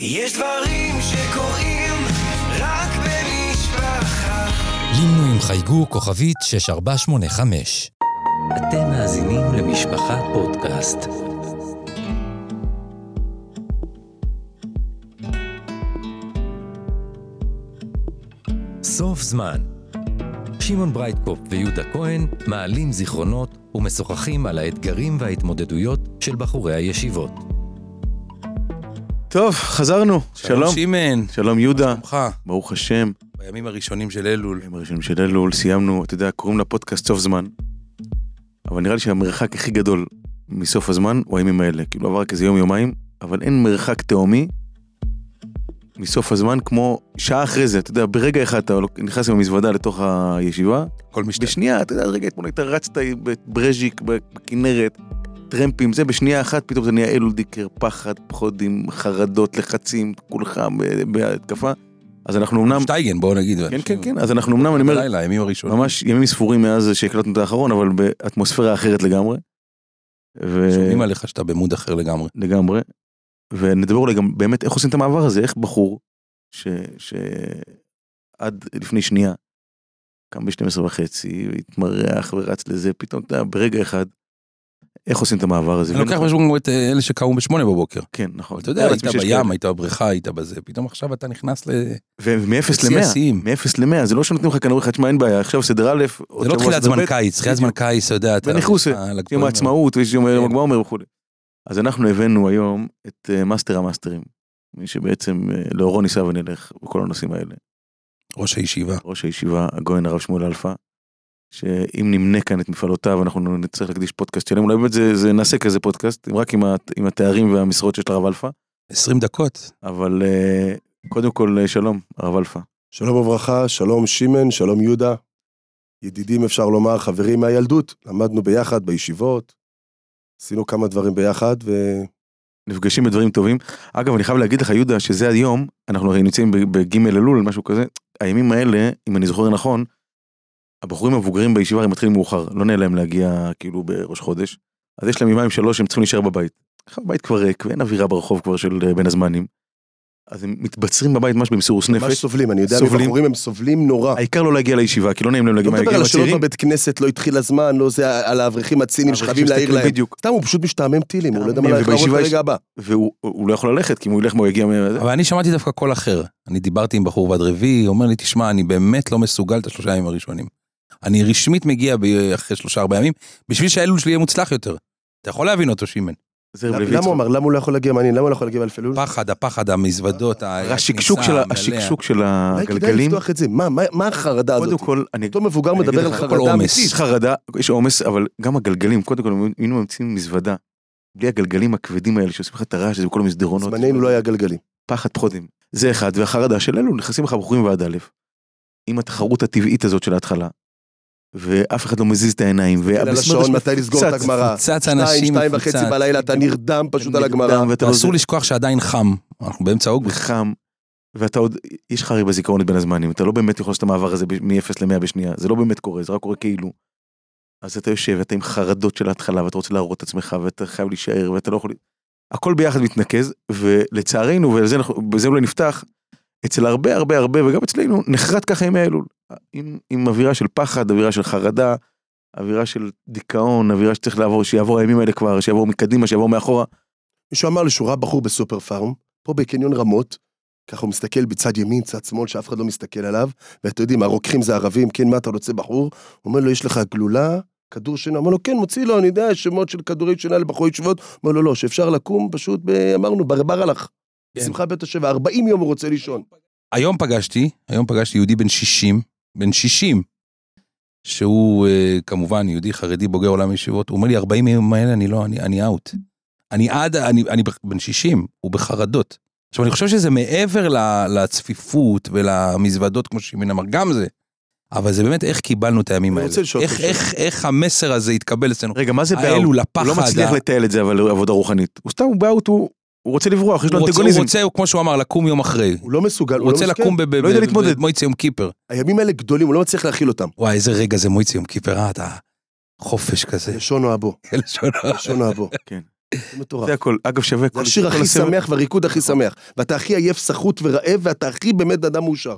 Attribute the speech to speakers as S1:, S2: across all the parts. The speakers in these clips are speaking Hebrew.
S1: יש דברים שקורים רק במשפחה.
S2: לימנו עם חייגו כוכבית 6485.
S1: אתם מאזינים למשפחה פודקאסט.
S2: סוף זמן. שמעון ברייטקופ ויהודה כהן מעלים זיכרונות ומשוחחים על האתגרים וההתמודדויות של בחורי הישיבות.
S3: טוב, חזרנו. שלום.
S4: שימן.
S3: שלום יהודה.
S4: מה שלומך?
S3: ברוך השם.
S4: בימים הראשונים של אלול.
S3: בימים הראשונים של אלול סיימנו, אתה יודע, קוראים לפודקאסט סוף זמן. אבל נראה לי שהמרחק הכי גדול מסוף הזמן הוא הימים האלה. כאילו עבר רק איזה יום יומיים, אבל אין מרחק תהומי מסוף הזמן כמו שעה אחרי זה, אתה יודע, ברגע אחד אתה נכנס עם המזוודה לתוך הישיבה,
S4: כל משתה.
S3: בשנייה, אתה יודע, רגע אתמול היית רצת בברז'יק, בכנרת, טרמפים, זה בשנייה אחת, פתאום זה נהיה אלול דיקר, פחד, פחודים, חרדות, לחצים, כולך ב- בהתקפה. אז אנחנו אמנם,
S4: שטייגן, בואו נגיד.
S3: כן, כן, כן, אז אנחנו אמנם, אני אומר,
S4: לילה, הימים הראשונים.
S3: ממש ימים ספורים מאז שהקלטנו את האחרון, אבל באטמוספירה אחרת לגמרי. ו-
S4: שומעים עליך שאתה במוד אחר לגמרי.
S3: לגמרי. ונדבר אולי גם באמת איך עושים את המעבר הזה, איך בחור ש... שעד לפני שנייה קם ב-12 וחצי, התמרח ורץ לזה, פתאום אתה ברגע אחד, איך עושים את המעבר הזה.
S4: אני לוקח בחשבון את אה, אלה שקמו בשמונה בבוקר.
S3: כן, נכון.
S4: אתה יודע, היית בים. היית בבריכה, היית בזה, פתאום עכשיו אתה נכנס ל...
S3: ומ-0
S4: בשיא
S3: ל-100,
S4: השיאים.
S3: מ-0 ל-100, זה לא שנותנים לך לך, תשמע, אין בעיה, עכשיו סדר א',
S4: זה לא תחילת זמן קיץ, תחילת זמן קיץ, אתה יודע, אתה...
S3: וניחוס,
S4: אה,
S3: יום
S4: לגבוהים.
S3: העצמאות, ויש יום
S4: כן.
S3: הגמר אומר וכולי. אז אנחנו הבאנו היום את אה, מאסטר המאסטרים, מי שבעצם אה, לאורו ניסע ונלך בכל הנושאים האלה.
S4: ראש הישיבה.
S3: ראש הישיבה, הגאון הרב שמואל אלפא, שאם נמנה כאן את מפעלותיו, אנחנו נצטרך להקדיש פודקאסט שלם, אולי באמת זה, זה נעשה כזה פודקאסט, רק עם, ה, עם התארים והמשרות שיש לרב אלפא,
S4: 20 דקות.
S3: אבל אה, קודם כל אה, שלום, הרב אלפא.
S5: שלום וברכה, שלום שמעון, שלום יהודה. ידידים אפשר לומר, חברים מהילדות, למדנו ביחד בישיבות, עשינו כמה דברים ביחד, ו...
S3: נפגשים בדברים טובים. אגב, אני חייב להגיד לך, יהודה, שזה היום, אנחנו הרי נמצאים בג' אלול, משהו כזה, הימים האלה, אם אני זוכר נכון, הבחורים המבוגרים בישיבה הם מתחילים מאוחר, לא נהיה להם להגיע כאילו בראש חודש, אז יש להם יומיים שלוש שהם צריכים להישאר בבית. הבית כבר ריק ואין אווירה ברחוב כבר של אה, בין הזמנים. אז הם מתבצרים בבית ממש במסירות
S5: ממש
S3: נפש,
S5: סובלים, אני יודע,
S3: סובלים.
S5: מבחורים הם סובלים נורא.
S3: העיקר לא להגיע לישיבה, כי לא נעים להם להגיע
S5: לא מדבר על השאלות. בבית כנסת, לא התחיל הזמן, לא זה, על האברכים הציניים שחייבים להעיר להם.
S3: בדיוק,
S5: סתם, הוא פשוט משתעמם טילים, הוא לא יודע מה
S3: יש-
S5: ברגע הבא.
S3: והוא הוא לא יכול ללכת, כי אם הוא ילך, הוא יגיע מה...
S4: אבל אני שמעתי דווקא קול אחר. אני דיברתי עם בחור ועד רביעי, אומר לי, תשמע, אני באמת לא מסוגל את השלושה ימים הראשונים. אני רשמית מגיע אחרי שלושה ארבעה ימים, בשביל שהאלול שלי יהיה מוצלח יותר. אתה יכול להבין אותו, שימן.
S5: למה הוא אמר, למה הוא לא יכול להגיע מעניין, למה הוא לא יכול להגיע באלפי אלול?
S4: פחד, הפחד, המזוודות,
S3: השקשוק
S4: הכניסה
S3: של. השקשוק של
S5: אולי כדאי
S3: הגלגלים,
S5: לפתוח את זה, מה- מה מה החרדה הזאת?
S3: קודם כל, אני
S5: אותו מבוגר מדבר על חרדה. אמיתית.
S3: יש חרדה, יש עומס, אבל גם הגלגלים, קודם כל, היינו ממציאים מזוודה, בלי הגלגלים הכבדים האלה שעושים לך את הרעש הזה בכל המסדרונות,
S5: זמננו לא היה גלגלים.
S3: פחד פחודים. זה אחד, והחרדה של אלו, נכנסים לך בחורים ועד א', עם התחרות הטבעית הזאת של ההתחלה, ואף אחד לא מזיז את העיניים, שלך
S5: מתי לסגור את הגמרא. שתיים,
S4: אנשים,
S5: שתיים
S4: מפוצץ.
S5: וחצי בלילה, אתה נרדם פשוט על הגמרא.
S3: נרדם, ואתה לא
S4: ואסור
S3: זה-
S4: לשכוח שעדיין חם. אנחנו באמצע אוגוסט.
S3: וחם, ואתה עוד, יש לך הרי בזיכרון את בין הזמנים, אתה לא באמת יכול לעשות את המעבר הזה מ-0 ל-100 בשנייה, זה לא באמת קורה, זה רק קורה כאילו. אז אתה יושב, ואתה עם חרדות של ההתחלה, ואתה רוצה להראות את עצמך, ואתה חייב להישאר, ואתה לא יכול... הכל ביחד מתנקז, ולצערנו, ובזה אולי נפתח, אצל הרבה הרבה הרבה, וגם אצלנו, נחרט ככה ימי האלול. עם, עם אווירה של פחד, אווירה של חרדה, אווירה של דיכאון, אווירה שצריך לעבור, שיעבור הימים האלה כבר, שיעבור מקדימה, שיעבור מאחורה.
S5: מישהו אמר לי שהוא ראה בחור בסופר פארם, פה בקניון רמות, ככה הוא מסתכל בצד ימין, צד שמאל, שאף אחד לא מסתכל עליו, ואתם יודעים, הרוקחים זה ערבים, כן, מה אתה רוצה בחור? אומר לו, יש לך גלולה, כדור שינה, אמר לו, כן, מוציא לו, אני יודע, שמות של כדורי שינה לבחורי ישיבות, אומר לו, לא, שאפשר לקום, פשוט, ב... אמרנו, ברבר הלך.
S4: כן.
S5: שמחה בית השבע, 40 יום הוא רוצה לישון.
S4: היום פגשתי, היום פגשתי יהודי בן 60, בן 60, שהוא אה, כמובן יהודי חרדי בוגר עולם ישיבות, הוא אומר לי 40 ימים האלה אני לא, אני, אני אאוט. אני עד, אני, אני בן 60, הוא בחרדות. עכשיו אני חושב שזה מעבר לצפיפות ולמזוודות כמו שימין אמר, גם זה. אבל זה באמת איך קיבלנו את הימים האלה. איך,
S5: אותך
S4: איך, איך המסר הזה התקבל אצלנו.
S3: רגע, מה זה
S4: האלו,
S3: באאוט?
S4: לפחד.
S3: הוא לא מצליח לתעל את זה, אבל עבודה רוחנית. הוא סתם, הוא באאוט, הוא הוא רוצה לברוח, יש לו
S4: הוא רוצה, הוא
S3: אנטגוניזם.
S4: רוצה, כמו שהוא אמר, לקום יום אחרי.
S5: הוא לא מסוגל,
S4: הוא
S5: הוא לא
S4: רוצה
S5: מסוגל.
S4: לקום
S3: לא יודע
S4: ב-
S3: להתמודד.
S4: במועצה יום כיפר.
S5: הימים האלה גדולים, הוא לא מצליח להכיל אותם.
S4: וואי, איזה רגע זה מועצה יום כיפר, אה, אתה חופש כזה.
S5: לשון אוהבו,
S4: לשון-
S5: אוהבו. זה מטורף.
S3: זה הכל. אגב, שווה
S5: זה השיר
S3: כל
S5: הכי שמח והריקוד הכי שמח. ואתה הכי עייף, סחוט ורעב, ואתה הכי באמת אדם מאושר.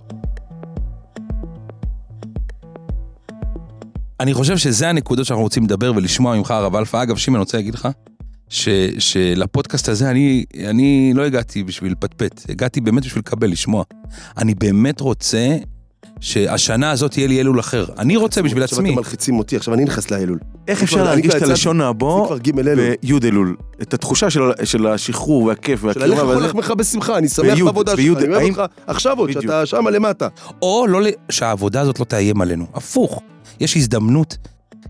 S4: אני חושב שזה הנקודות שאנחנו רוצים לדבר ולשמוע ממך, הרב אלפא. אגב, שמעון, אני רוצה להגיד לך, ש, שלפודקאסט הזה אני, אני לא הגעתי בשביל לפטפט, הגעתי באמת בשביל לקבל, לשמוע. אני באמת רוצה שהשנה הזאת יהיה לי אלול אחר. אני רוצה בשביל
S5: עכשיו
S4: עצמי.
S5: אתם מלחיצים אותי, עכשיו אני נכנס לאלול.
S3: איך אפשר להרגיש את הלשון הבו
S5: ג' אלול.
S3: את התחושה של של השחרור והכיף
S5: של הלך
S3: והזה.
S5: לחמך בשמחה, אני שמח
S3: בי',
S5: בעבודה שלך, אני אוהב
S3: האם-
S5: אותך עכשיו עוד. שאתה שם למטה.
S4: או לא, שהעבודה הזאת לא תאיים עלינו. הפוך, יש הזדמנות,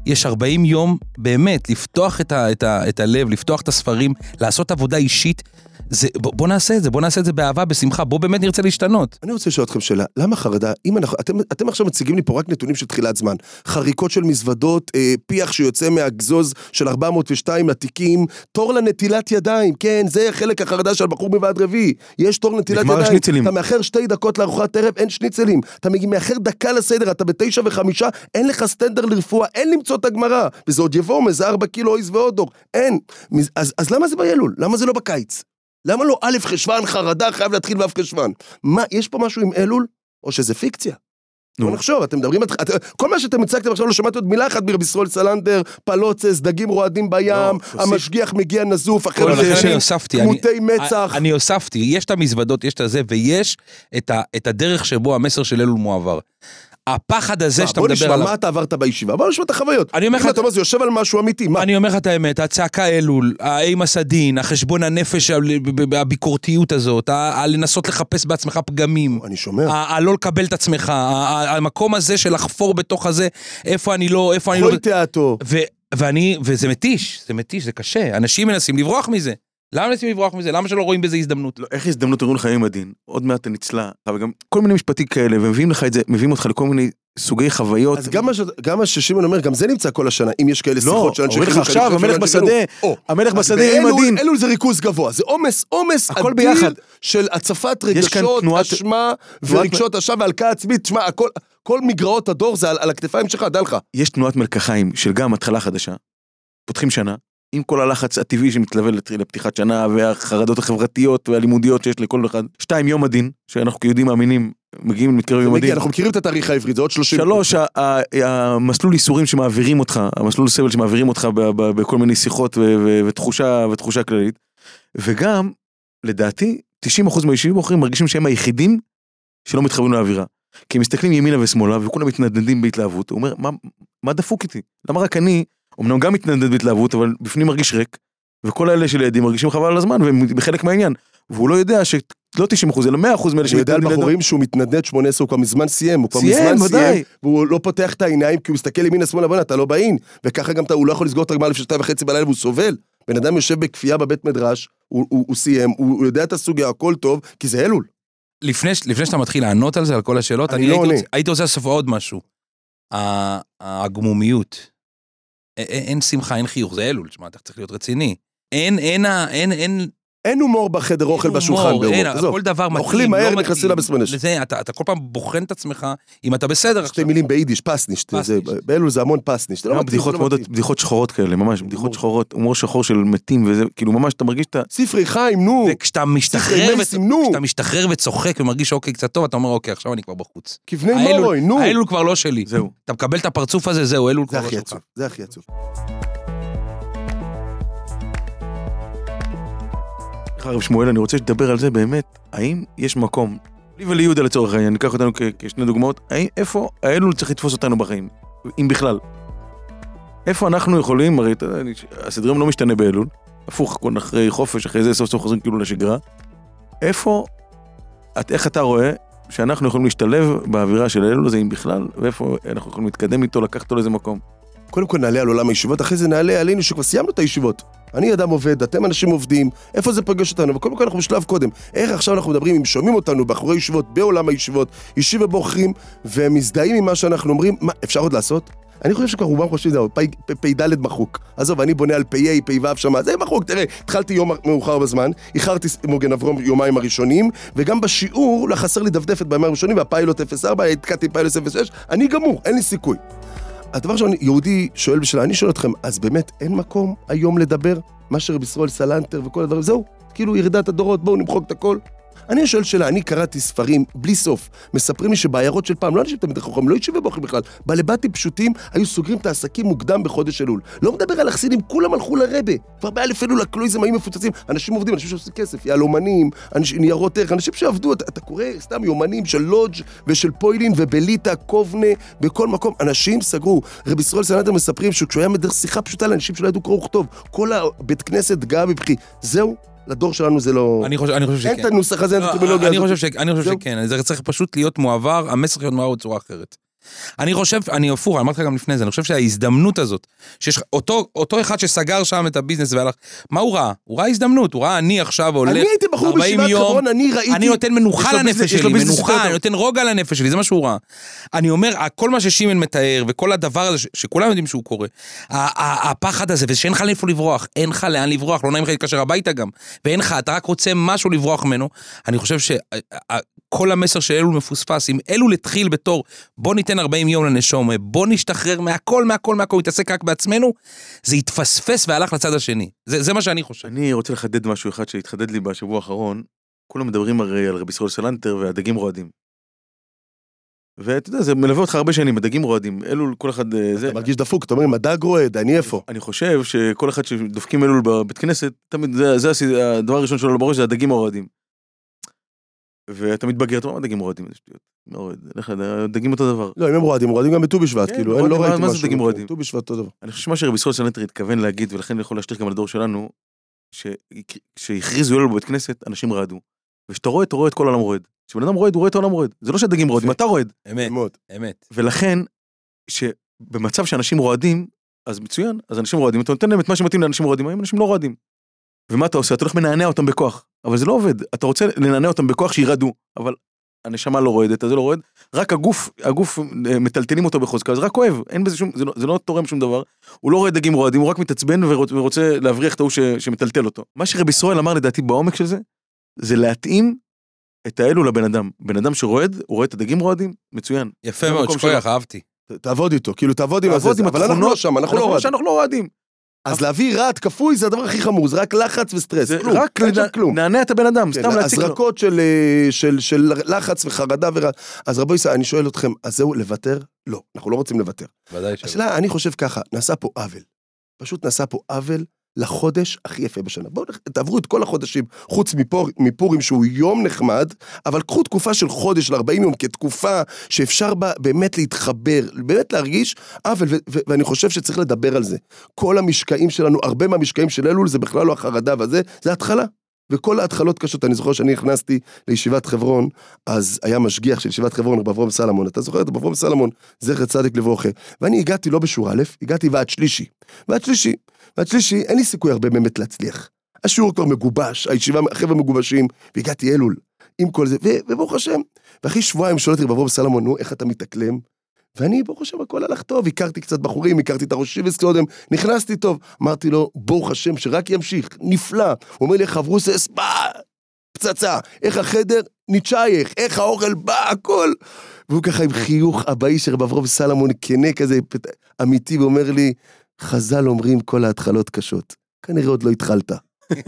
S4: יש 40 יום באמת לפתוח את, ה, את, ה, את הלב, לפתוח את הספרים, לעשות עבודה אישית. זה, בוא, בוא נעשה את זה, בוא נעשה את זה באהבה, בשמחה, בוא באמת נרצה להשתנות.
S5: אני רוצה לשאול אתכם שאלה, למה חרדה, אם אנחנו, אתם, אתם עכשיו מציגים לי פה רק נתונים של תחילת זמן, חריקות של מזוודות, אה, פיח שיוצא מהגזוז של 402 לתיקים, תור לנטילת ידיים, כן, זה חלק החרדה של הבחור מוועד רביעי, יש תור לנטילת ידיים,
S3: השניצלים.
S5: אתה מאחר שתי דקות לארוחת ערב, אין שניצלים, אתה מאחר דקה לסדר, אתה בתשע וחמישה, אין לך סטנדר לרפואה, אין למצוא את הגמרא, וזה עוד יבוא מאיזה ארבע קילו אויז ואודור, אין, אז, אז למה זה באלול? למה זה לא בקיץ? למה לא א' חשוון, חרדה, חייב להתחיל ו' חשוון? מה, יש פה משהו עם אלול? או שזה פיקציה?
S3: נו.
S5: נחשוב, אתם מדברים, את- את- כל מה שאתם הצגתם עכשיו לא שמעתי עוד מילה אחת מרבי ישראל סלנדר, פלוצס, דגים רועדים בים,
S3: לא.
S5: המשגיח מגיע נזוף, אחרי
S3: כל
S4: אבל
S3: זה
S4: לכן
S3: ש-
S4: אני הוספתי, אני,
S5: תמותי מצח.
S4: אני הוספתי, יש את המזוודות, יש את הזה, ויש את, ה, את הדרך שבו המסר של אלול מועבר. הפחד הזה שאתה
S5: בוא
S4: מדבר
S5: נשמע,
S4: עליו,
S5: מה אתה עברת בישיבה? בוא נשמע את החוויות.
S4: אני אומר לך-
S5: אתה אומר, זה יושב על משהו אמיתי, מה?
S4: אני אומר לך את האמת, הצעקה אלול, האם הסדין, החשבון הנפש, הביקורתיות הזאת, הלנסות לחפש בעצמך פגמים,
S5: אני שומע.
S4: הלא לקבל את עצמך, המקום הזה של לחפור בתוך הזה, איפה אני לא, איפה אני לא...
S5: חוי תיאטו.
S4: ואני, וזה מתיש, זה מתיש, זה קשה, אנשים מנסים לברוח מזה. למה מנסים לברוח מזה? למה שלא רואים בזה הזדמנות?
S3: לא, איך הזדמנות לך יום הדין? עוד מעט אתה נצלה, וגם כל מיני משפטים כאלה, ומביאים לך את זה, מביאים אותך לכל מיני סוגי חוויות.
S5: אז גם מה ש- גם מה ששמעון אומר, גם זה נמצא כל השנה, אם יש כאלה
S3: לא,
S5: שיחות של אנשי
S3: אומרים לך
S5: חינוך,
S3: עכשיו, המלך
S5: חינוך-
S3: בשדה,
S5: או,
S3: המלך בשדה עם הדין.
S5: אלול זה ריכוז גבוה, זה עומס, עומס
S3: הכל
S5: אדיר
S3: ביחד.
S5: של הצפת רגשות, אשמה ורגשות אשמה והלקאה עצמית, תשמע, הכל, כל מגרעות הדור זה על, על הכתפיים שלך, דע לך.
S3: יש תנועת מלקחיים של גם התחלה חדשה, פותחים שנה, עם כל הלחץ הטבעי שמתלווה לפתיחת שנה, והחרדות החברתיות והלימודיות שיש לכל אחד. שתיים, יום הדין, שאנחנו כיהודים מאמינים, מגיעים, מתקרב יום הדין.
S5: אנחנו מכירים את התאריך העברי, זה עוד 30.
S3: שלוש, המסלול ייסורים שמעבירים אותך, המסלול סבל שמעבירים אותך בכל מיני שיחות ותחושה, ותחושה כללית. וגם, לדעתי, 90% מהישיבים האחרים מרגישים שהם היחידים שלא מתחברים לאווירה. כי הם מסתכלים ימינה ושמאלה וכולם מתנדנדים בהתלהבות. הוא אומר, מה, מה דפוק איתי? למה רק אני, אמנם גם מתנדנד בהתלהבות, אבל בפנים מרגיש ריק, וכל אלה שלידי מרגישים חבל על הזמן והם בחלק מהעניין. והוא לא יודע שלא 90% אלא 100% מאלה
S5: אני יודע על. בחורים שהוא מתנדנד 18, הוא כבר מזמן סיים, הוא כבר
S3: סיים,
S5: מזמן
S3: ודאי.
S5: סיים, והוא לא פותח את העיניים כי הוא מסתכל ימינה שמאלה, בוא'נה, אתה לא באין, וככה גם אתה, הוא לא יכול לסגור את הגמר לפני שתיים וחצי בלילה והוא סובל. בן אדם יושב בכפייה בבית מדרש, הוא, הוא, הוא סיים, הוא, הוא יודע את הסוגיה, הכל טוב, כי זה אלול.
S4: לפני, ש- לפני שאתה מתחיל לענות על זה, על כל השאלות,
S5: אני
S4: אני,
S5: לא
S4: הייתי,
S5: עונה.
S4: רוצה, הייתי רוצה לסוף עוד משהו. הגמומיות. אין שמחה, אין חיוך, זה אלול, תשמע, אתה צריך להיות רציני. אין, אין, ה- אין, אין,
S5: אין הומור בחדר אוכל בשולחן
S4: הומור, אין,
S5: עזוב.
S4: כל דבר מתאים,
S5: אוכלים מהר,
S4: לא
S5: נכנסים
S4: מתאים.
S5: לבסמנש.
S4: לזה, אתה, אתה כל פעם בוחן את עצמך, אם אתה בסדר
S5: שתי
S4: עכשיו.
S5: מילים ביידיש, פסנישט, זה-. באלול זה המון פסנישט, זה לא
S3: לא, בדיחות
S5: זה
S3: מאוד,
S5: מתאים.
S3: בדיחות שחורות כאלה, ממש, בדיחות. שחורות, הומור שחור של מתים וזה, כאילו ממש אתה מרגיש את ה...
S5: ספרי חיים, נו,
S4: וכשאתה משתחרר, וצוחק ומרגיש אוקיי קצת טוב, אתה אומר אוקיי, עכשיו אני כבר בחוץ.
S5: כבני מורוי, נו.
S4: האלול כבר לא שלי.
S3: זהו.
S4: אתה מקבל את הפרצוף הזה, זהו, אלול
S5: זה
S4: כבר לא
S5: הכי
S4: שלך.
S5: עצוב, זה הכי עצוב.
S3: הרב שמואל, אני רוצה שתדבר על זה באמת, האם יש מקום, לי וליהודה לצורך העניין, ניקח אותנו כ- כשני דוגמאות, האם, איפה האלול צריך לתפוס אותנו בחיים, אם בכלל. איפה אנחנו יכולים, הרי אתה יודע, אני- הסדר יום לא משתנה באלול, הפוך, אחרי חופש, אחרי זה סוף סוף חוזרים כאילו לשגרה. איפה, את, איך אתה רואה שאנחנו יכולים להשתלב באווירה של האלול הזה, אם בכלל, ואיפה אנחנו יכולים להתקדם איתו, לקחת אותו לאיזה מקום.
S5: קודם כל נעלה על עולם הישיבות, אחרי זה נעלה עלינו שכבר סיימנו את הישיבות. אני אדם עובד, אתם אנשים עובדים, איפה זה פוגש אותנו? וקודם כל אנחנו בשלב קודם. איך עכשיו אנחנו מדברים, אם שומעים אותנו בחורי ישיבות, בעולם הישיבות, ישיבה בוחרים, והם מזדהים עם מה שאנחנו אומרים, מה, אפשר עוד לעשות? אני חושב שכבר רובם חושבים, פ- פ"ד מחוק. עזוב, אני בונה על פ"א, פ"ו שמה, זה מחוק, תראה, התחלתי יום מאוחר בזמן, איחרתי מוגן אברום יומיים הראשונים, וגם בשיעור, לא חסר לי דפדפת בימים הראשונים, והפיילוט 04, התקעתי פיילוט 06, אני גמור, אין לי סיכוי. הדבר ראשון, יהודי שואל בשאלה, אני שואל אתכם, אז באמת אין מקום היום לדבר? מה שרבי ישראל סלנטר וכל הדברים, זהו, כאילו ירידת הדורות, בואו נמחוק את הכל. אני שואל שאלה, אני קראתי ספרים בלי סוף, מספרים לי שבעיירות של פעם, לא אנשים תמיד חכמים, לא ישיבה בחורים בכלל, בעלי בתים פשוטים היו סוגרים את העסקים מוקדם בחודש אלול. לא מדבר על החסידים, כולם הלכו לרבי. כבר בא' אלול הקלויזם היו מפוצצים, אנשים עובדים, אנשים שעושים כסף, יהלומנים, ניירות ערך, אנשים שעבדו, אתה, אתה קורא סתם יומנים של לודג' ושל פוילין ובליטא, קובנה, בכל מקום, אנשים סגרו. רבי ישראל סלנטר מספרים שכשהוא היה מדבר שיחה פשוטה לאנשים שלא ידעו קרוא וכתוב, כל הבית כנסת געה בבכי. זהו, לדור שלנו זה לא...
S4: אני חושב, אני חושב
S5: אין
S4: שכן.
S5: את הנוסח הזה, אין את
S4: לא,
S5: הטרמינולוגיה הזאת.
S4: אני חושב. שכן, זה צריך פשוט להיות מועבר, המסר להיות מועבר בצורה אחרת. אני חושב, אני הפוך, אמרתי לך גם לפני זה, אני חושב שההזדמנות הזאת, שיש אותו, אותו אחד שסגר שם את הביזנס והלך, מה הוא ראה? הוא ראה הזדמנות, הוא ראה אני עכשיו הולך,
S5: אני הייתי בחור
S4: 40
S5: בישיבת חברון, אני ראיתי...
S4: אני נותן מנוחה לנפש שלי, מנוחה, אני נותן רוגע לנפש שלי, זה מה שהוא ראה. אני אומר, כל מה ששימן מתאר, וכל הדבר הזה, שכולם יודעים שהוא קורה, הפחד הזה, ושאין לך לאיפה לברוח, אין לך לאן לברוח, לא נעים לך להתקשר הביתה גם, ואין לך, אתה רק רוצה משהו לברוח ממנו, אני חושב שכל המסר של אלול מפוספס, אם אלול התחיל בתור, בוא ניתן 40 יום לנשום, בוא נשתחרר מהכל, מהכל, מהכל, נתעסק רק בעצמנו, זה התפספס והלך לצד השני. זה, זה מה שאני חושב.
S3: אני רוצה לחדד משהו אחד שהתחדד לי בשבוע האחרון. כולם מדברים הרי על רבי ישראל סלנטר והדגים רועדים. ואתה יודע, זה מלווה אותך הרבה שנים, הדגים רועדים. אלול, כל אחד... אה, זה...
S5: אתה מרגיש דפוק, אתה אומר, אם הדג רועד, אני איפה?
S3: אני חושב שכל אחד שדופקים אלול בבית כנסת, תמיד זה, זה הדבר הראשון שלו בראש זה הדגים הרועדים. ואתה מתבגר, אתה אומר, מה דגים רועדים? זה שטויות. מה רועד? לך, דגים אותו דבר.
S5: לא, אם הם רועדים, רועדים גם בט"ו בשבט,
S3: כן,
S5: כאילו, אין,
S3: רועדים,
S5: לא ראיתי
S3: מה זה
S5: משהו.
S3: דגים רועדים?
S5: ט"ו בשבט אותו דבר.
S3: אני חושב שמה שרבי ישראל סלנטר התכוון להגיד, ולכן אני יכול להשליך גם על הדור שלנו, שכשהכריזו אלול בבית כנסת, אנשים רעדו. וכשאתה רועד, אתה רואה את כל העולם רועד. כשבן אדם רועד, הוא רואה את העולם רועד. זה לא שהדגים רועדים, אתה רועד.
S4: אמת. אמת.
S3: ולכן, שבמצב שאנשים רועדים, אז מצוין, אז אנשים רועדים, אתה נותן להם את מה שמתאים לאנשים רועדים, היום אנשים לא רועדים. ומה אתה עושה? אתה הולך מנענע אותם בכוח. אבל זה לא עובד, אתה רוצה לנענע אותם בכוח שירעדו, אבל הנשמה לא רועדת, אז זה לא רועד, רק הגוף, הגוף אה, מטלטלים אותו בחוזקה, זה רק כואב, אין בזה שום, זה לא, זה לא תורם שום דבר, הוא לא רואה דגים רועדים, הוא רק מתעצבן ורוצ, ורוצה להבריח את ההוא ש- שמטלטל אותו. מה שרבי ישראל אמר לדעתי בעומק של זה, זה להתאים את האלו לבן אדם. בן אדם שרועד, הוא רואה את הדגים רועדים, מצוין.
S4: יפה מאוד, שכוייח, אהבתי.
S5: תעבוד איתו, כאילו, תעבוד עם הזה, אבל אנחנו לא שם, אנחנו לא רועדים.
S3: לא.
S5: אז להביא רעד כפוי זה הדבר הכי חמור, זה רק לחץ וסטרס,
S3: זה
S5: כלום,
S3: רק
S5: אין שם
S3: לנע-
S5: כלום.
S3: נענע את הבן אדם,
S5: כן,
S3: סתם להציג לו.
S5: הזרקות של, אה, של, של לחץ וחרדה ורע. אז רבו ישראל, אני שואל אתכם, אז זהו, לוותר? לא, אנחנו לא רוצים לוותר.
S4: ודאי שלא.
S5: השאלה, אני חושב ככה, נעשה פה עוול. פשוט נעשה פה עוול לחודש הכי יפה בשנה. בואו תעברו את כל החודשים, חוץ מפור, מפורים שהוא יום נחמד, אבל קחו תקופה של חודש, של 40 יום, כתקופה שאפשר בה באמת להתחבר, באמת להרגיש עוול, ואני חושב שצריך לדבר על זה. כל המשקעים שלנו, הרבה מהמשקעים של אלול זה בכלל לא החרדה והזה, זה התחלה. וכל ההתחלות קשות, אני זוכר שאני נכנסתי לישיבת חברון, אז היה משגיח של ישיבת חברון, רב אברום סלמון, אתה זוכר את רב אברום סלמון, זכר צדיק לברוכה. ואני הגעתי לא בשורה א', הגעתי ועד שלישי. ועד שלישי, ועד שלישי, אין לי סיכוי הרבה באמת להצליח. השיעור כבר מגובש, הישיבה, החבר'ה מגובשים, והגעתי אלול, עם כל זה, וברוך השם. ואחרי שבועיים שואל אותי רב אברום סלמון, נו, איך אתה מתאקלם? ואני, ברוך השם, הכל הלך טוב, הכרתי קצת בחורים, הכרתי את הראש שיבס קודם, נכנסתי טוב. אמרתי לו, ברוך השם, שרק ימשיך, נפלא. הוא אומר לי, חברוסס, בא, פצצה. איך החדר? נצ'ייך, איך האוכל בא, הכל. והוא ככה עם חיוך אבאי של רב אברהם סלמון, כנה כזה, אמיתי, ואומר לי, חז"ל אומרים כל ההתחלות קשות. כנראה עוד לא התחלת.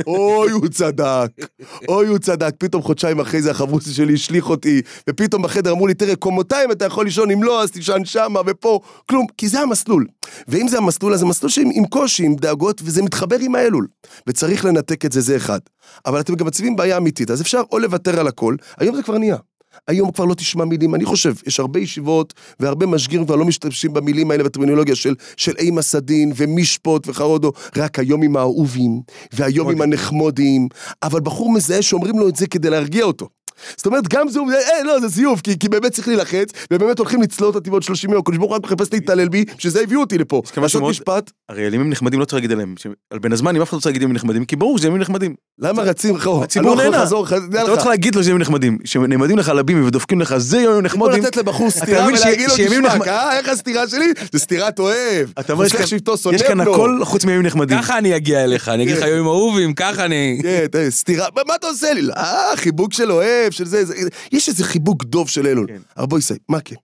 S5: אוי, הוא צדק, אוי, הוא צדק. פתאום חודשיים אחרי זה החברוסי שלי השליך אותי, ופתאום בחדר אמרו לי, תראה, קומותיים אתה יכול לישון, אם לא, אז תישן שמה ופה, כלום, כי זה המסלול. ואם זה המסלול, אז זה מסלול שעם עם קושי, עם דאגות, וזה מתחבר עם האלול. וצריך לנתק את זה, זה אחד. אבל אתם גם מציבים בעיה אמיתית, אז אפשר או לוותר על הכל, היום זה כבר נהיה. היום כבר לא תשמע מילים, אני חושב, יש הרבה ישיבות והרבה משגירים כבר לא משתמשים במילים האלה בטרמינולוגיה של, של אימה סדין ומשפוט וחרודו, רק היום עם האהובים, והיום עם הנחמודים, אבל בחור מזהה שאומרים לו את זה כדי להרגיע אותו. זאת אומרת, גם זה, אה, לא, זה זיוף, כי, כי באמת צריך להילחץ, ובאמת הולכים לצלול אותי בעוד 30 יום, הקדוש ברוך הוא רק מחפש להתעלל בי, שזה הביאו אותי לפה.
S3: יש
S5: לעשות
S3: מאוד-
S5: משפט,
S3: הרי על ימים נחמדים לא צריך להגיד עליהם, על בן הזמן אם אף אחד לא צריך להגיד ימים נחמדים, כי ברור שזה ימים נחמדים.
S5: למה רצים אחורה?
S3: הציבור נהנה. אתה לא צריך להגיד לו שזה ימים נחמדים, כשנעמדים לך על הבימי ודופקים לך זה ימים
S5: יכול
S3: נחמדים,
S5: לתת לבחור סטירה
S3: מבין ש-
S5: ולהגיד לו,
S3: שימים
S5: תשמע, אה, איך הסטירה שלי? זה סטירת אוהב.
S3: אתה אומר, יש כאן-. הכל חוץ מימים נחמדים.
S4: ככה אני אגיע אליך, אני אגיד לך
S5: כן.
S4: ימים אהובים, ככה אני...
S5: כן, סטירה, מה מה אתה עושה לי? אה, חיבוק של אוהב, של זה, זה, יש איזה חיבוק דוב של אלול.
S3: כן.
S5: יישאי, מה כן?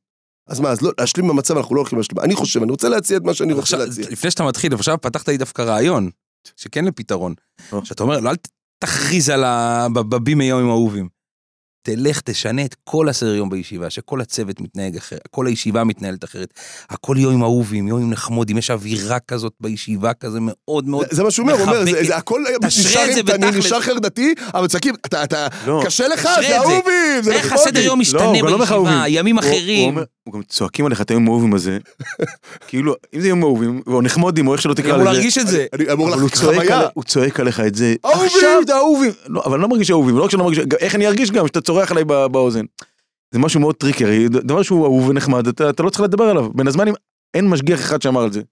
S5: אז מה, אז לא, להשלים במצב אנחנו לא הולכים להשלים. אני חושב, אני רוצה להציע את מה שאני רוצה להציע.
S4: לפני שאתה מתחיל, עכשיו פתחת לי דווקא רעיון, שכן לפתרון. שאתה אומר, לא, אל תכריז על ה... בבימי יום עם אהובים. תלך, תשנה את כל הסדר יום בישיבה, שכל הצוות מתנהג אחרת, כל הישיבה מתנהלת אחרת. הכל יום עם אהובים, יום עם נחמודים, יש אווירה כזאת בישיבה כזה מאוד מאוד...
S5: זה- זה מה שהוא אומר, הוא אומר, זה-. זה הכל
S4: תשרה
S5: נשאר
S4: את זה
S5: אימתני. נשאר חרדתי, אבל צקים, אתה, אתה,
S3: לא.
S5: קשה לך, זה. אהובים, זה
S4: איך
S5: נחמודי.
S4: הסדר יום
S3: לא,
S4: משתנה
S3: לא
S4: בישיבה. ימים אחרים.
S3: הוא גם צועקים עליך את היום האהובים הזה, כאילו, אם זה יום אהובים, או נחמודים, או איך שלא
S4: אני
S3: תקרא
S4: אמור
S3: לזה,
S4: להרגיש את זה.
S5: אני אמור
S3: אבל הוא
S5: לך
S3: צועק
S5: חוויה.
S3: הוא צועק עליך את זה,
S5: אהובים!
S3: עכשיו זה אהובים, אבל אני לא מרגיש אהובים, לא רק שאני לא מרגיש, איך אני ארגיש גם שאתה צורח עליי בא- באוזן. זה משהו מאוד טריקי, הרי דבר שהוא אהוב ונחמד, אתה אתה לא צריך לדבר עליו, בין הזמנים אין משגיח אחד שאמר על זה.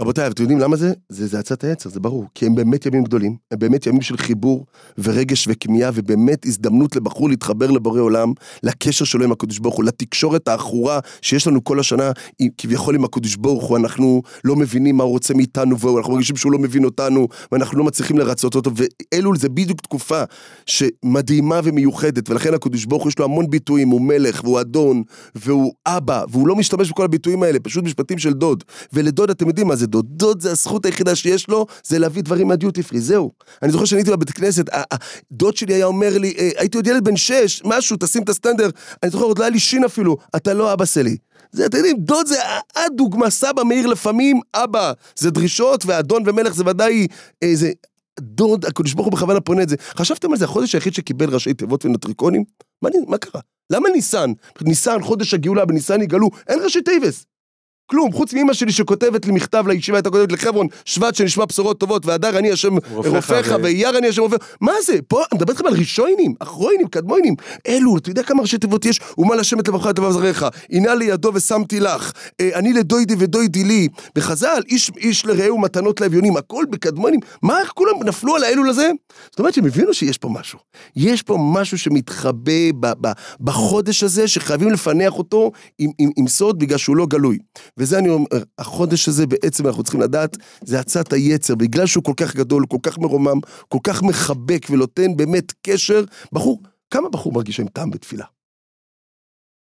S5: רבותיי, אתם יודעים למה זה? זה זה עצת היצר, זה ברור. כי הם באמת ימים גדולים, הם באמת ימים של חיבור ורגש וכמיהה, ובאמת הזדמנות לבחור להתחבר לבורא עולם, לקשר שלו עם הקדוש ברוך הוא, לתקשורת העכורה שיש לנו כל השנה, עם- כביכול עם הקדוש ברוך הוא, אנחנו לא מבינים מה הוא רוצה מאיתנו, ואנחנו מרגישים שהוא לא מבין אותנו, ואנחנו לא מצליחים לרצות אותו, ואלול זה בדיוק תקופה שמדהימה ומיוחדת, ולכן הקדוש ברוך הוא יש לו המון ביטויים, הוא מלך, והוא אדון, והוא אבא, והוא לא משתמש בכל הביטויים האלה, פשוט משפטים של דוד. ולדוד אתם יודעים זה דוד, דוד זה הזכות היחידה שיש לו, זה להביא דברים מהדיוטי פרי, זהו. אני זוכר שאני הייתי בבית כנסת, ה- ה- דוד שלי היה אומר לי, אה, הייתי עוד ילד בן שש, משהו, תשים את הסטנדר, אני זוכר, עוד לא היה לי שין אפילו, אתה לא אבא שלי. זה, אתם יודעים, דוד זה הדוגמה, סבא מאיר לפעמים, אבא, זה דרישות, ואדון ומלך זה ודאי, אה, זה... דוד, הקדוש ברוך הוא בכוונה פונה את זה. חשבתם על זה, החודש היחיד שקיבל ראשי תיבות ונטריקונים? מה, מה קרה? למה ניסן? ניסן, חודש הגאולה, בניסן יגאלו, אין ראשי תיבס. כלום, חוץ מאמא שלי שכותבת לי מכתב לישיבה, הייתה כותבת לחברון, שבט שנשמע בשורות טובות, והדר אני השם
S3: רופאך ו-
S5: ואייר אני השם רופאך. מה זה? פה, אני מדבר איתכם על ראשונים, אחרונים, קדמונים. אלו, אתה יודע כמה ראשי תיבות יש? ומה לשם את לבבך את לבב זרעך. הנה לידו ושמתי לך. אה, אני לדוידי ודוידי לי. בחז"ל, איש, איש לרעהו מתנות לאביונים, הכל בקדמונים. מה, איך כולם נפלו על האלול הזה? זאת אומרת שהם הבינו שיש פה משהו. יש פה משהו שמתחבא ב, ב, בחודש הזה, שחייבים לפענח אותו עם, עם, עם סוד, בגלל שהוא לא גלוי. וזה אני אומר, החודש הזה בעצם אנחנו צריכים לדעת, זה עצת היצר, בגלל שהוא כל כך גדול, כל כך מרומם, כל כך מחבק ונותן באמת קשר. בחור, כמה בחור מרגיש עם טעם בתפילה?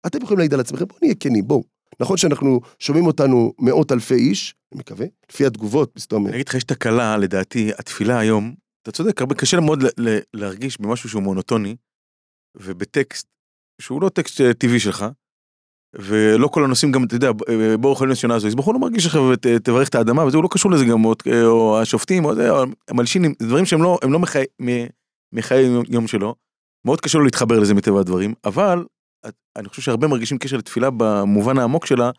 S5: אתם יכולים להעיד על עצמכם, בואו נהיה כנים, בואו. נכון שאנחנו שומעים אותנו מאות אלפי איש, אני מקווה, לפי התגובות, מסתום,
S3: אני אגיד לך, יש תקלה, לדעתי, התפילה היום, אתה צודק, הרבה קשה מאוד להרגיש במשהו שהוא מונוטוני, ובטקסט שהוא לא טקסט אה, טבעי שלך, ולא כל הנושאים גם, אתה יודע, אה, ברוך אלוהים לשנה הזו, אז בחור לא מרגיש עכשיו, ת- תברך את האדמה, וזה לא קשור לזה גם, או- אה, או השופטים, או זה, או המלשינים, דברים שהם לא, הם לא מחיי, מחיי יום- שלו, מאוד קשה לו להתחבר לזה מטבע הדברים, אבל אני חושב שהרבה מרגישים קשר לתפילה במובן העמוק שלה,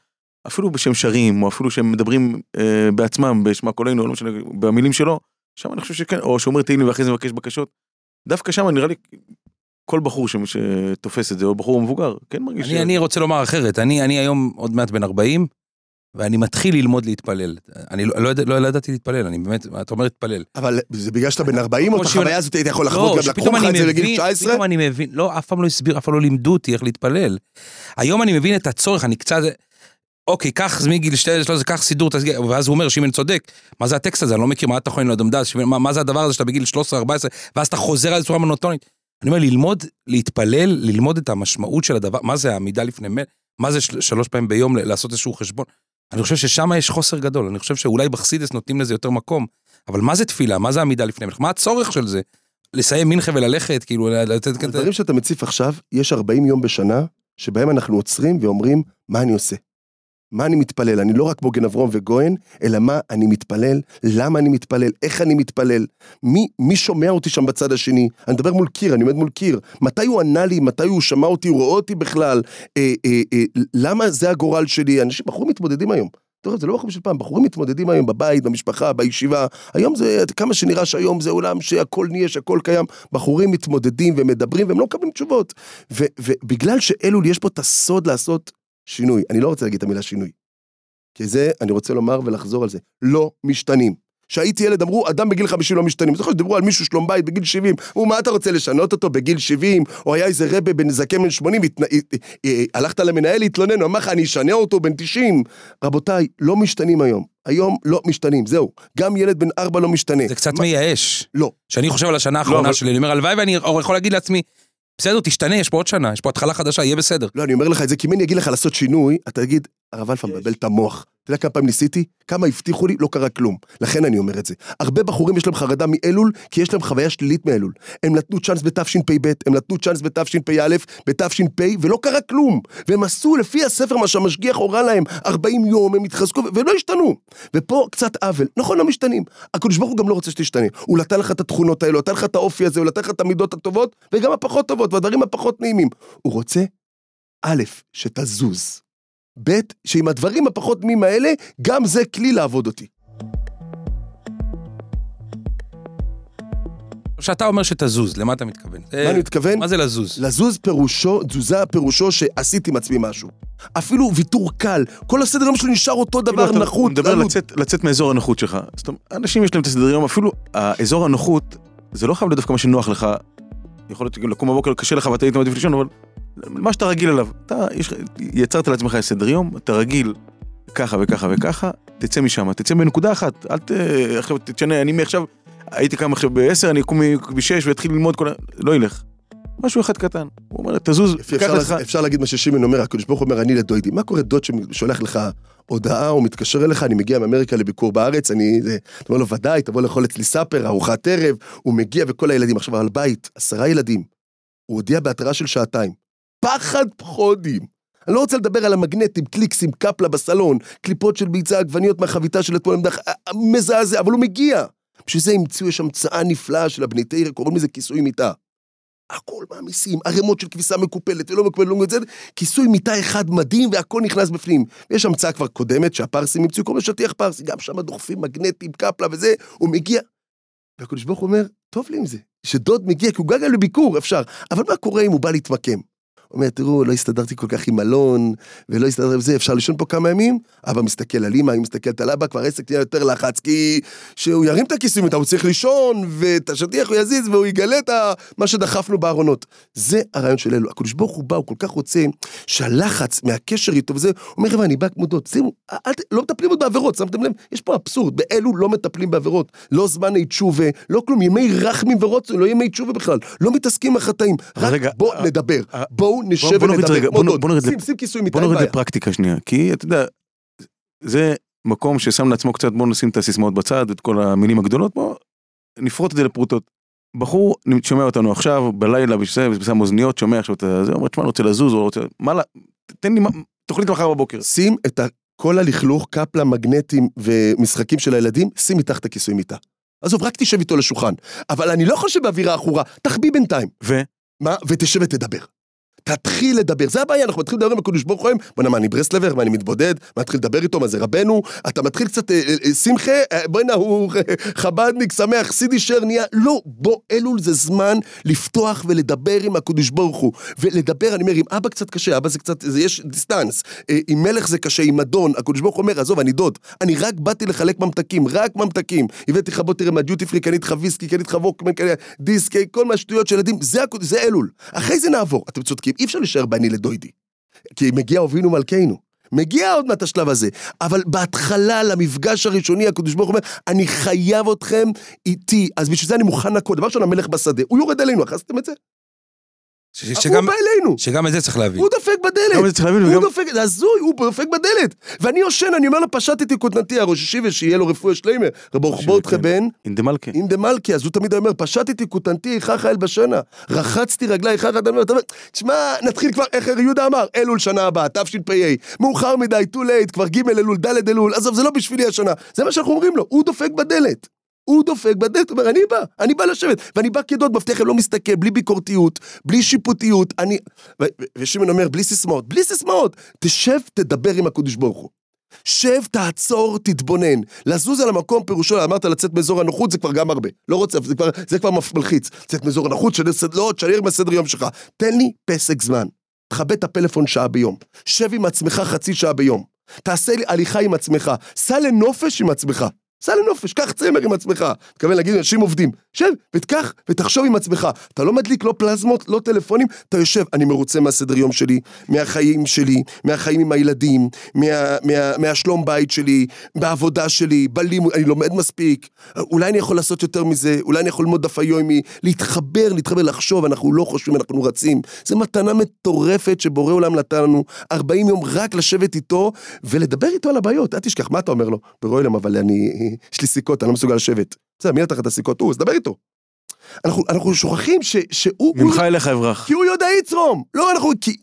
S3: אפילו בשם שרים, או אפילו שהם מדברים אה, בעצמם, בשמע קולנו, לא משנה, במילים שלו, שם אני חושב שכן, או שאומר תהילים ואחרי זה מבקש בקשות, דווקא שם נראה לי כל בחור ש- שתופס את זה, או בחור מבוגר, כן מרגיש...
S4: אני, אני רוצה לומר אחרת, אני, אני היום עוד מעט בן 40, ואני מתחיל ללמוד להתפלל. אני לא, לא, לא, לא ידעתי להתפלל, אני באמת, אתה אומר להתפלל.
S5: אבל זה בגלל שאתה בן 40, או את החוויה הזאת היית יכול לחוות, גם לקחו לך
S4: אני
S5: את זה לגיל
S4: מבין-
S5: 19?
S4: פתאום אני מבין, לא, אף פעם לא הסביר, אף פעם לא לימדו אותי איך להתפלל. היום אני מבין את הצורך, אני קצת, אוקיי, קח זה מגיל 12, קח סידור, תסגיר, ואז הוא אומר, שמעון צודק, מה זה הטקסט הזה, אני לא מכיר, מה אתה יכול ללמוד דס, מה, מה זה הדבר הזה שאתה בגיל 13, 14, ואז אתה חוזר על זה בצורה מונוטונית. אני אומר, ללמוד, להתפלל, ללמוד את המשמעות של הדבר, מה זה העמידה לפני מל, מה זה של, שלוש פעמים ביום לעשות איזשהו חשבון. אני חושב ששם יש חוסר גדול, אני חושב שאולי בחסידס נותנים לזה יותר מקום, אבל מה זה תפילה, מה זה עמידה לפני מלך, מה הצורך של זה? לסיים מנחה וללכת, כאילו, לתת...
S5: הדברים שאתה מציף עכשיו, יש 40 יום בשנה, שבהם אנחנו עוצרים ואומרים, מה אני עושה? מה אני מתפלל? אני לא רק מוגן אברום וגוהן, אלא מה אני מתפלל, למה אני מתפלל, איך אני מתפלל, מי, מי שומע אותי שם בצד השני? אני מדבר מול קיר, אני עומד מול קיר. מתי הוא ענה לי, מתי הוא שמע אותי, הוא רואה אותי בכלל? אה, אה, אה, למה זה הגורל שלי? אנשים, בחורים מתמודדים היום. אתה רואה, זה לא בחורים של פעם, בחורים מתמודדים היום בבית, במשפחה, בישיבה. היום זה, כמה שנראה שהיום זה עולם שהכל נהיה, שהכל קיים. בחורים מתמודדים ומדברים והם לא מקבלים תשובות. ובגלל שאלול יש פה את הסוד לעשות שינוי, אני לא רוצה להגיד את המילה שינוי. כי זה, אני רוצה לומר ולחזור על זה, לא משתנים. כשהייתי ילד אמרו, אדם בגיל 50 לא משתנים. זוכר שדיברו על מישהו שלום בית בגיל 70, אמרו, מה אתה רוצה לשנות אותו בגיל 70? או היה איזה רבה בן זקן בן 80, התנ... אה, אה, הלכת למנהל להתלונן, הוא אמר לך, אני אשנה אותו בן 90. רבותיי, לא משתנים היום. היום לא משתנים, זהו. גם ילד בן 4 לא משתנה.
S4: זה קצת
S5: מה-
S4: מייאש.
S5: לא.
S4: שאני חושב על השנה האחרונה
S3: אבל-
S4: שלי, אני אומר, הלוואי ואני יכול להגיד לעצמי, בסדר, תשתנה, יש פה עוד שנה, יש פה התחלה חדשה, יהיה בסדר.
S5: לא, אני אומר לך את זה, כי אם אני אגיד לך לעשות שינוי, אתה תגיד, הרב אלפא מבלבל את המוח. אתה יודע כמה פעמים ניסיתי? כמה הבטיחו לי? לא קרה כלום. לכן אני אומר את זה. הרבה בחורים יש להם חרדה מאלול, כי יש להם חוויה שלילית מאלול. הם נתנו צ'אנס בתשפ"ב, הם נתנו צ'אנס בתשפ"א, בתש"פ, ולא קרה כלום. והם עשו לפי הספר מה שהמשגיח הורה להם, 40 יום, הם התחזקו, והם לא השתנו. ופה קצת עוול. נכון, לא משתנים. הקדוש ברוך הוא גם לא רוצה שתשתנה. הוא נתן לך את התכונות האלו, נתן לך את האופי הזה, הוא נתן לך את המידות הטובות, וגם הפחות טובות, והדברים הפחות נעימים. הוא רוצה, א', שתזוז. ב', שעם הדברים הפחות תמימים האלה, גם זה כלי לעבוד אותי.
S4: כשאתה אומר שתזוז, למה אתה מתכוון?
S5: מה אני מתכוון?
S4: מה זה לזוז?
S5: לזוז פירושו, תזוזה פירושו שעשיתי עם עצמי משהו. אפילו ויתור קל, כל הסדר יום שלי נשאר אותו דבר
S3: כאילו, אתה
S5: נחות,
S3: מדבר
S5: רנות.
S3: לצאת, לצאת מאזור הנוחות שלך. זאת אומרת, אנשים יש להם את הסדר יום, אפילו האזור הנוחות, זה לא חייב להיות דווקא מה שנוח לך. יכול להיות שגם לקום בבוקר קשה לך ואתה היית מעדיף לישון, אבל מה שאתה רגיל אליו. אתה יש, יצרת לעצמך סדר יום, אתה רגיל ככה וככה וככה, תצא משם, תצא בנקודה אחת, אל ת... עכשיו תשנה, אני מעכשיו, הייתי קם עכשיו ב-10, אני אקום ב-6 ואתחיל ללמוד כל ה... לא ילך. משהו אחד קטן. הוא אומר, תזוז,
S5: יפה,
S3: קח לך...
S5: לה- אפשר להגיד מה ששימון אומר, הקדוש ברוך הוא אומר, אני לדוידי. מה קורה דוד ששולח לך הודעה או מתקשר אליך, אני מגיע מאמריקה לביקור בארץ, אני... אתה אומר לו, ודאי, תבוא לאכול אצלי סאפר, ארוחת ערב, הוא מגיע וכל הילדים. עכשיו, על בית, עשרה ילדים. הוא הודיע בהתראה של שעתיים. פחד פחודים. אני לא רוצה לדבר על המגנטים, קליקסים, קפלה בסלון, קליפות של ביצה, עגבניות מהחביתה של אתמול, המדח- מזעזע, אבל הוא מגיע. בשביל זה המציאו, יש המצאה נפלאה של הבני תרא, קוראים לזה כיסוי מיטה. הכל מעמיסים, ערימות של כביסה מקופלת ולא מקופלת, לא מקופלת, כיסוי מיטה אחד מדהים והכל נכנס בפנים. ויש המצאה כבר קודמת שהפרסים המציאו, קוראים לזה שטיח פרסי, גם שם דוחפים מגנטים, קפלה וזה, הוא מגיע. והקדוש ברוך הוא אומר, טוב לי עם זה, שדוד מגיע, כי הוא גג לביקור, אפשר, אבל מה קורה אם הוא בא להתמקם? אומר, תראו, לא הסתדרתי כל כך עם אלון, ולא הסתדרתי עם זה, אפשר לישון פה כמה ימים? אבא מסתכל על אמא, היא מסתכלת על אבא, כבר עסק נהיה יותר לחץ, כי שהוא ירים את הכיסים הוא צריך לישון, ואת השטיח הוא יזיז, והוא יגלה את מה שדחפנו בארונות. זה הרעיון של אלו. הקדוש ברוך הוא בא, הוא כל כך רוצה שהלחץ מהקשר איתו וזה, הוא אומר, חבר'ה, אני בא כמודות, שימו, אל, ת- לא מטפלים עוד בעבירות, שמתם לב? יש פה אבסורד, באלו לא מטפלים בעבירות. לא זמני תשובה, לא כלום, ימי רחמים ורוצים, לא ימי תשובה בכלל. לא מתעסקים עם החטאים. רק
S3: רגע,
S5: בוא
S3: אה,
S5: נדבר,
S3: אה,
S5: בואו נשב ונדבר.
S3: בוא נוריד. לפרקטיקה שנייה, כי אתה יודע, זה מקום ששם לעצמו קצת, בוא נשים את הסיסמאות בצד, את כל המילים הגדולות, בוא נפרוט את זה לפרוטות. בחור שומע אותנו עכשיו, בלילה, בשביל זה, שם אוזניות, שומע עכשיו את זה, אומר, תשמע, אני רוצה לזוז, או רוצה, מה, לה- תן לי תוכנית מחר בבוקר.
S5: שים את כל הלכלוך, קפלה, מגנטים ומשחקים של הילדים, שים מתחת הכיסוי מיטה. עזוב, רק תשב איתו לשולחן. אבל אני לא יכול שבאווירה עכורה, תחביא בינתיים.
S3: ו?
S5: מה? ותשב ותדבר. תתחיל לדבר, זה הבעיה, אנחנו מתחילים לדבר עם הקדוש ברוך הוא, בוא'נה, מה, אני ברסלבר, מה, אני מתבודד, מה, מתחיל לדבר איתו, מה זה רבנו, אתה מתחיל קצת, אה, אה, שמחה, אה, בוא'נה, הוא חבדניק, שמח, חסידישער נהיה, לא, בוא, אלול זה זמן לפתוח ולדבר עם הקדוש ברוך הוא, ולדבר, אני אומר, עם אבא קצת קשה, אבא זה קצת, זה יש distance, עם מלך זה קשה, עם אדון, הקדוש ברוך הוא אומר, עזוב, אני דוד, אני רק באתי לחלק ממתקים, רק ממתקים, הבאתי לך, בוא תראה, מהדיוטי פרי, קנית לך ויסקי, קנית לך ווקמן, קנית דיסק, כל מה שטויות של ילדים, זה, זה אלול. אחרי זה נעבור, אתם צודקים, אי אפשר להישאר באני לדודי. כי מגיע אבינו מלכנו. מגיע עוד מעט השלב הזה, אבל בהתחלה, למפגש הראשוני, הקדוש ברוך הוא אומר, אני חייב אתכם איתי, אז בשביל זה אני מוכן הכל. דבר ראשון, המלך בשדה, הוא יורד אלינו, אחזתם את זה?
S4: ש-
S5: הוא
S4: שגם-
S5: בא אלינו,
S4: שגם את זה צריך להבין.
S5: הוא דופק
S3: גם את
S5: בדלת.
S3: זה צריך להבין,
S5: הוא
S3: וגם,
S5: דופק, זה הזוי, הוא דופק בדלת. ואני יושן, אני אומר לו, פשטתי כותנתי, הראש ישיבה, שיהיה לו רפואה שלמה. רבו
S3: כן.
S5: בן,
S3: אינדמלכה.
S5: אינדה מלכי, אז הוא תמיד אומר, פשטתי כותנתי איכך אל בשנה, רחצתי רגלי איכך אל בשנה, תשמע, נתחיל כבר, איך יהודה אמר, אלול שנה הבאה, תשפ"א, מאוחר מדי, too late, כבר ג' אלול, ד' אלול, עזוב, זה לא בשבילי השנה, זה מה שאנחנו אומרים לו, הוא דופק בדלת. הוא דופק בדלת, אומר, אני בא, אני בא לשבת, ואני בא כדוד, מבטיח לכם, לא מסתכל, בלי ביקורתיות, בלי שיפוטיות, אני... ושמעון אומר, בלי סיסמאות, בלי סיסמאות, תשב, תדבר עם הקדוש ברוך הוא. שב, תעצור, תתבונן. לזוז על המקום פירושו, אמרת לצאת מאזור הנוחות, זה כבר גם הרבה. לא רוצה, זה כבר, זה כבר מלחיץ. לצאת מאזור הנוחות, שני לא, תשאר מהסדר יום שלך. תן לי פסק זמן. תכבד את הפלאפון שעה ביום. שב עם עצמך חצי שעה ביום. תעשה לי הליכה עם עצמך. סע לנופש עם עצמך. סע לנופש, קח צמר עם עצמך. מתכוון להגיד, אנשים עובדים. שב, ותקח, ותחשוב עם עצמך. אתה לא מדליק לא פלזמות, לא טלפונים, אתה יושב, אני מרוצה מהסדר יום שלי, מהחיים שלי, מהחיים עם הילדים, מה, מה, מהשלום בית שלי, בעבודה שלי, בלימוד, אני לומד מספיק. אולי אני יכול לעשות יותר מזה, אולי אני יכול ללמוד דף היומי, להתחבר, להתחבר, לחשוב, אנחנו לא חושבים, אנחנו רצים. זו מתנה מטורפת שבורא עולם נתן לנו 40 יום רק לשבת איתו ולדבר איתו על הבעיות. אל תשכח, מה אתה אומר לו? ברור אבל אני, יש לי סיכות, אני לא מסוגל לשבת. בסדר, מי נתן לך את הסיכות? הוא, אז דבר איתו. אנחנו, אנחנו שוכחים ש, שהוא...
S3: ממך אליך אברח.
S5: כי הוא יודע יצרם. לא, אנחנו... כי...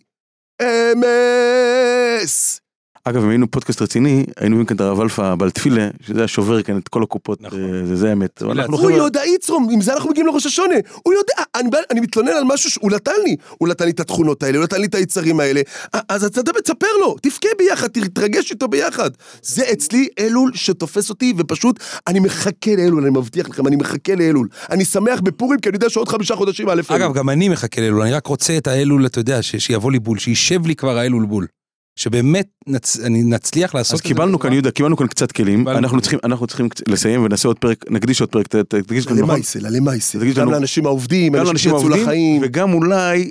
S5: אמת!
S3: אגב, אם היינו פודקאסט רציני, היינו מביאים כאן את הרב אלפא בעל תפילה, שזה היה שובר כאן את כל הקופות,
S4: נכון.
S3: אה, זה זה האמת.
S5: הוא יודע יצרם, עם זה אנחנו מגיעים לראש השנה. הוא יודע, אני, מתלונן על משהו שהוא נתן לי. הוא נתן לי את התכונות האלה, הוא נתן לי את היצרים האלה. אז אתה תספר לו, תבכה ביחד, תתרגש איתו ביחד. זה אצלי אלול שתופס אותי, ופשוט, אני מחכה לאלול, אני מבטיח לכם, אני מחכה לאלול. אני שמח בפורים, כי אני יודע שעוד חמישה חודשים א'.
S4: אגב, גם אני מחכה לאלול, אני רק רוצה את האלול, אתה יודע, שיבוא לי בול, שישב לי כבר האלול בול. שבאמת נצ... אני נצליח לעשות
S3: אז
S4: את זה.
S3: קיבלנו
S4: בצורה-
S3: כאן, יהודה, קיבלנו כאן קצת כלים,
S4: קיבלנו
S3: אנחנו. צריכים, אנחנו צריכים לסיים ונעשה עוד פרק, נקדיש עוד פרק, תקדיש לנו, נכון?
S5: למייסה, למעשה.
S3: תגיד
S5: גם
S3: לנו-
S5: לאנשים העובדים,
S3: גם
S5: אנשים
S3: לאנשים
S5: שיצאו
S3: העובדים,
S5: לחיים.
S3: וגם אולי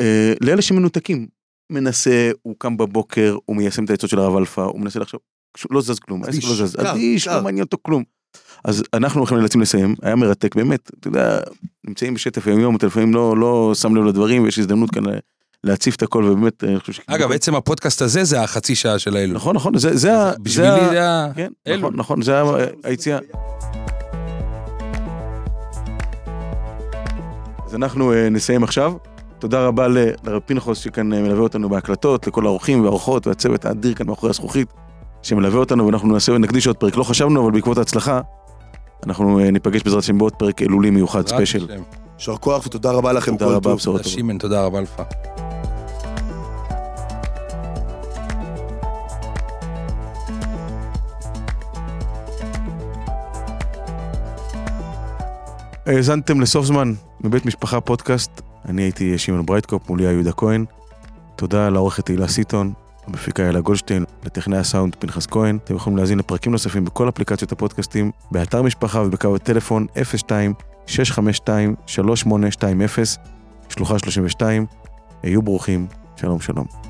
S3: אה, לאלה שמנותקים. מנסה, הוא קם בבוקר, הוא מיישם את העצות של הרב אלפא, הוא מנסה לחשוב, לא זז כלום, העסק
S5: אדיש,
S3: לא זז,
S5: קר,
S3: אדיש,
S5: קר.
S3: לא מעניין אותו כלום. אז אנחנו הולכים נאלצים לסיים, היה מרתק באמת, אתה יודע, נמצאים בשטף היום יום, אתה לפעמים לא, לא שם לב לדברים, ויש הזדמנות כאן ל- להציף את הכל, ובאמת, אני חושב ש...
S4: אגב, עצם הפודקאסט הזה זה החצי שעה של האלול.
S3: נכון, נכון, זה, זה, ה-
S4: בשבילי
S3: זה, ה-. כן,
S4: אלול.
S3: נכון, נכון, זה היציאה. אז אנחנו אה, נסיים עכשיו. תודה רבה ל- לרב פנחוס שכאן אה, מלווה אותנו בהקלטות, לכל האורחים והאורחות והצוות האדיר כאן מאחורי הזכוכית שמלווה אותנו ואנחנו נעשה ונקדיש עוד פרק. לא חשבנו, אבל בעקבות ההצלחה, אנחנו אה, ניפגש בעזרת השם בעוד פרק אלולי מיוחד ספיישל.
S5: יישר כוח ותודה רבה לכם.
S3: תודה רבה. בשורות טובות.
S4: תודה רבה לך.
S3: האזנתם לסוף זמן מבית משפחה פודקאסט, אני הייתי שמעון ברייטקופ, מולי יהודה כהן. תודה לעורכת תהילה סיטון, המפיקה אלה גולדשטיין, לטכנאי הסאונד פנחס כהן. אתם יכולים להאזין לפרקים נוספים בכל אפליקציות הפודקאסטים, באתר משפחה ובקו הטלפון 02-652-3820, שלוחה 32. היו ברוכים, שלום שלום.